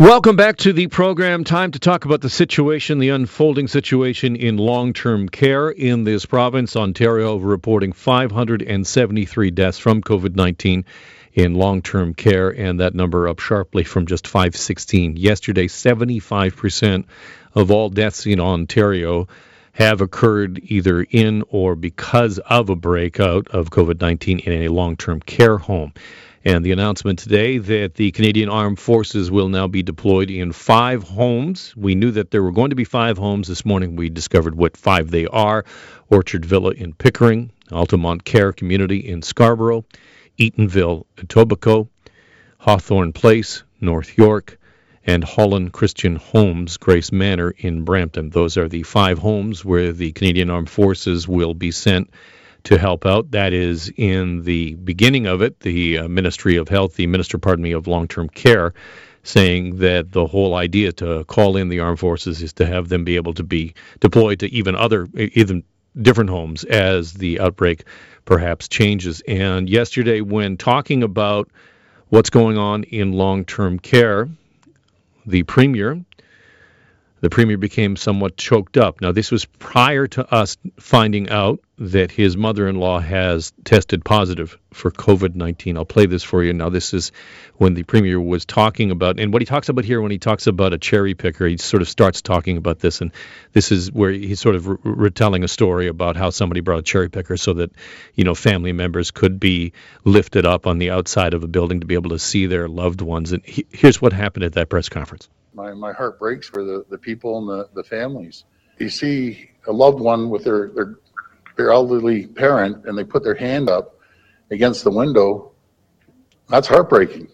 Welcome back to the program. Time to talk about the situation, the unfolding situation in long term care in this province. Ontario reporting 573 deaths from COVID 19 in long term care, and that number up sharply from just 516 yesterday. 75% of all deaths in Ontario have occurred either in or because of a breakout of COVID 19 in a long term care home. And the announcement today that the Canadian Armed Forces will now be deployed in five homes. We knew that there were going to be five homes. This morning we discovered what five they are Orchard Villa in Pickering, Altamont Care Community in Scarborough, Eatonville, Etobicoke, Hawthorne Place, North York, and Holland Christian Homes, Grace Manor in Brampton. Those are the five homes where the Canadian Armed Forces will be sent to help out. That is in the beginning of it, the uh, Ministry of Health, the Minister, pardon me, of Long Term Care, saying that the whole idea to call in the armed forces is to have them be able to be deployed to even other, even different homes as the outbreak perhaps changes. And yesterday, when talking about what's going on in long term care, the Premier the premier became somewhat choked up. Now, this was prior to us finding out that his mother in law has tested positive for COVID 19. I'll play this for you. Now, this is when the premier was talking about, and what he talks about here when he talks about a cherry picker, he sort of starts talking about this. And this is where he's sort of re- retelling a story about how somebody brought a cherry picker so that, you know, family members could be lifted up on the outside of a building to be able to see their loved ones. And he, here's what happened at that press conference my, my heart breaks for the, the people and the, the families. You see a loved one with their, their, their elderly parent and they put their hand up against the window, that's heartbreaking.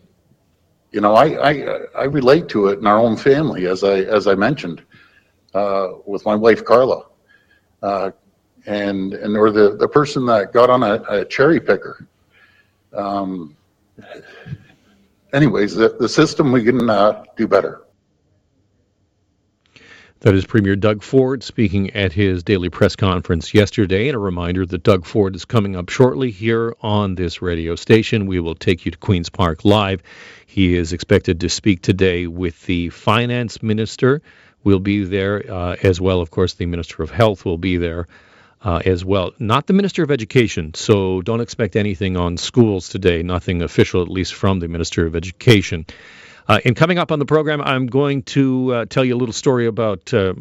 You know, I, I, I relate to it in our own family, as I, as I mentioned, uh, with my wife Karla. Uh, and, and or the, the person that got on a, a cherry picker. Um, anyways, the, the system we can uh, do better. That is Premier Doug Ford speaking at his daily press conference yesterday. And a reminder that Doug Ford is coming up shortly here on this radio station. We will take you to Queen's Park Live. He is expected to speak today with the finance minister. We'll be there uh, as well. Of course, the Minister of Health will be there. Uh, as well. Not the Minister of Education, so don't expect anything on schools today, nothing official, at least from the Minister of Education. Uh, and coming up on the program, I'm going to uh, tell you a little story about, uh,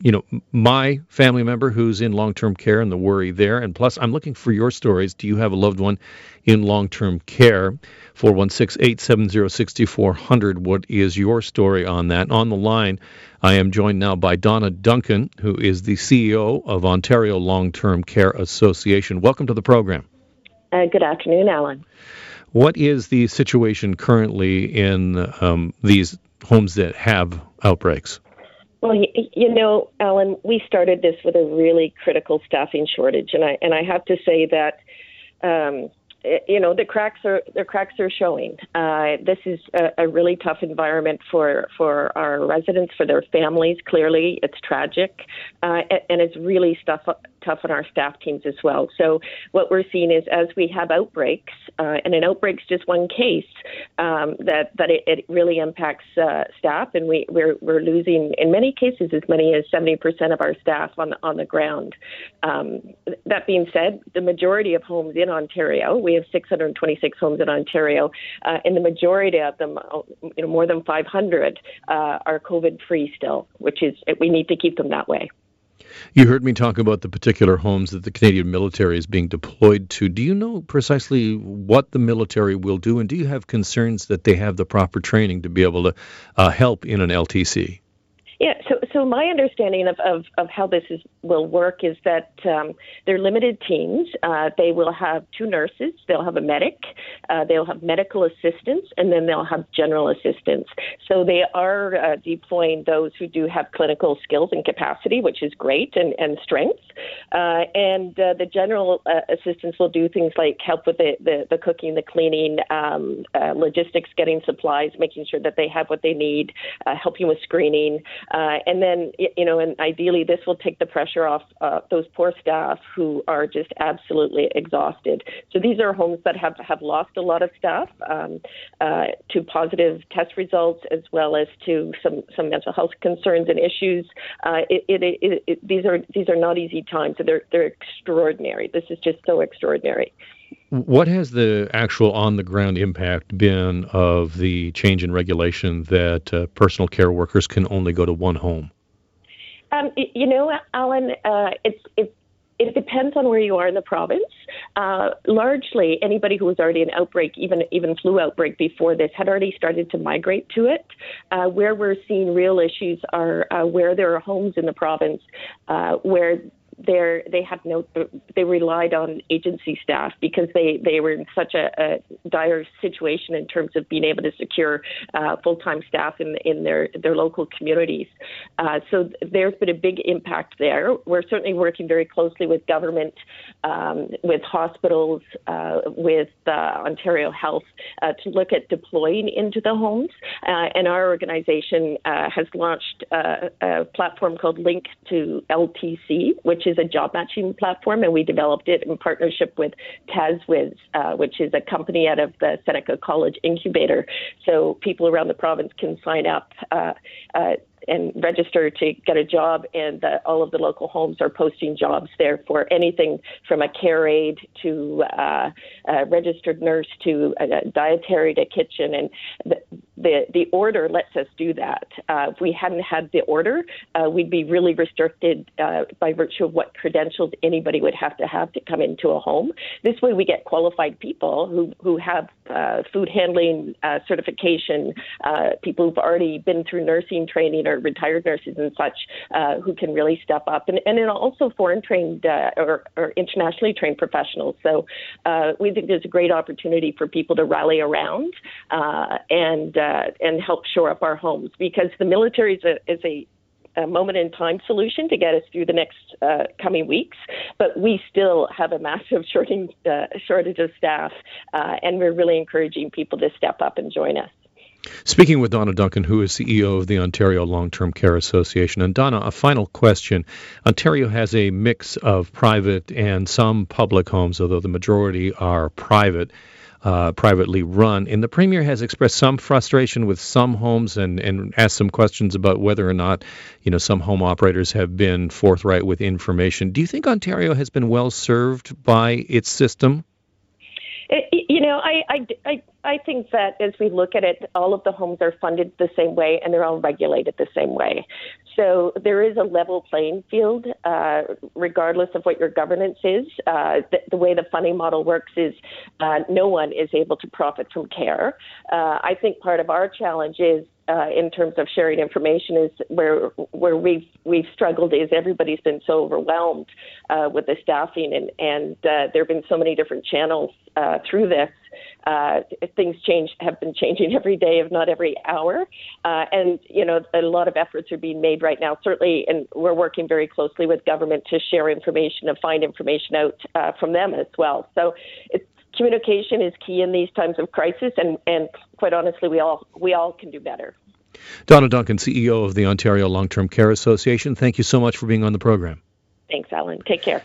you know, my family member who's in long-term care and the worry there. And plus, I'm looking for your stories. Do you have a loved one in long-term care? 416-870-6400. What is your story on that? On the line, I am joined now by Donna Duncan, who is the CEO of Ontario Long-Term Care Association. Welcome to the program. Uh, good afternoon, Alan. What is the situation currently in um, these homes that have outbreaks? Well, you know, Alan, we started this with a really critical staffing shortage, and I and I have to say that. Um, you know the cracks are the cracks are showing. Uh, this is a, a, really tough environment for for our residents, for their families. Clearly, it's tragic, uh, and, and, it's really stuff, tough on our staff teams as well. So what we're seeing is as we have outbreaks, uh, and an outbreak's just one case, um, that that it, it really impacts uh, staff, and we we're we're losing in many cases as many as 70% of our staff on on the ground. Um, that being said, the majority of homes in Ontario, we have 626 homes in Ontario, uh, and the majority of them, uh, you know, more than 500 uh, are COVID-free still, which is we need to keep them that way. You heard me talk about the particular homes that the Canadian military is being deployed to. Do you know precisely what the military will do, and do you have concerns that they have the proper training to be able to uh, help in an LTC? Yeah, so so my understanding of, of, of how this is, will work is that um, they're limited teams. Uh, they will have two nurses, they'll have a medic, uh, they'll have medical assistants, and then they'll have general assistants. So they are uh, deploying those who do have clinical skills and capacity, which is great, and, and strength. Uh, and uh, the general uh, assistants will do things like help with the, the, the cooking, the cleaning, um, logistics, getting supplies, making sure that they have what they need, helping with screening. And and then you know, and ideally, this will take the pressure off uh, those poor staff who are just absolutely exhausted. So these are homes that have have lost a lot of staff um, uh, to positive test results, as well as to some some mental health concerns and issues. Uh, it, it, it, these are these are not easy times. They're they're extraordinary. This is just so extraordinary. What has the actual on the ground impact been of the change in regulation that uh, personal care workers can only go to one home? Um, you know, Alan, uh, it's it depends on where you are in the province. Uh, largely, anybody who was already an outbreak, even even flu outbreak before this, had already started to migrate to it. Uh, where we're seeing real issues are uh, where there are homes in the province uh, where they they had no they relied on agency staff because they they were in such a, a dire situation in terms of being able to secure uh, full time staff in in their their local communities. Uh, so there's been a big impact there. We're certainly working very closely with government, um, with hospitals, uh, with uh, Ontario Health uh, to look at deploying into the homes. Uh, and our organization has launched a, a platform called Link to LTC, which is a job matching platform, and we developed it in partnership with TazWiz, uh, which is a company out of the Seneca College Incubator. So people around the province can sign up. Uh, uh, and register to get a job, and all of the local homes are posting jobs there for anything from a care aide to uh, a registered nurse to a dietary to kitchen, and the, the the order lets us do that. Uh, if we hadn't had the order, uh, we'd be really restricted uh, by virtue of what credentials anybody would have to have to come into a home. This way, we get qualified people who who have uh, food handling uh, certification, people who've already been through nursing training or retired nurses and such uh, who can really step up, and, and then also foreign trained uh, or, or, internationally trained professionals. So uh, we think there's a great opportunity for people to rally around uh, and uh, and help shore up our homes because the military is a, is a a moment in time solution to get us through the next uh, coming weeks, but we still have a massive shorting, uh, shortage of staff, uh, and we're really encouraging people to step up and join us. Speaking with Donna Duncan, who is CEO of the Ontario Long Term Care Association. And Donna, a final question. Ontario has a mix of private and some public homes, although the majority are private. Uh, privately run. And the Premier has expressed some frustration with some homes and, and asked some questions about whether or not, you know, some home operators have been forthright with information. Do you think Ontario has been well served by its system? It, you know, I, I, I, I think that as we look at it, all of the homes are funded the same way and they're all regulated the same way. So there is a level playing field, uh, regardless of what your governance is. Uh, the, the, way the funding model works is uh, no one is able to profit from care. Uh, I think part of our challenge is uh, in terms of sharing information is where where we've we've struggled is everybody's been so overwhelmed uh, with the staffing and and uh, there have been so many different channels uh, through this. Uh, things change have been changing every day, if not every hour, uh, and you know a lot of efforts are being made right now. Certainly, and we're working very closely with government to share information and find information out from them as well. So it's communication is key in these times of crisis, and, and quite honestly, we all we all can do better. Donna Duncan, CEO of the Ontario Long Term Care Association, thank you so much for being on the program. Thanks, Alan. Take care.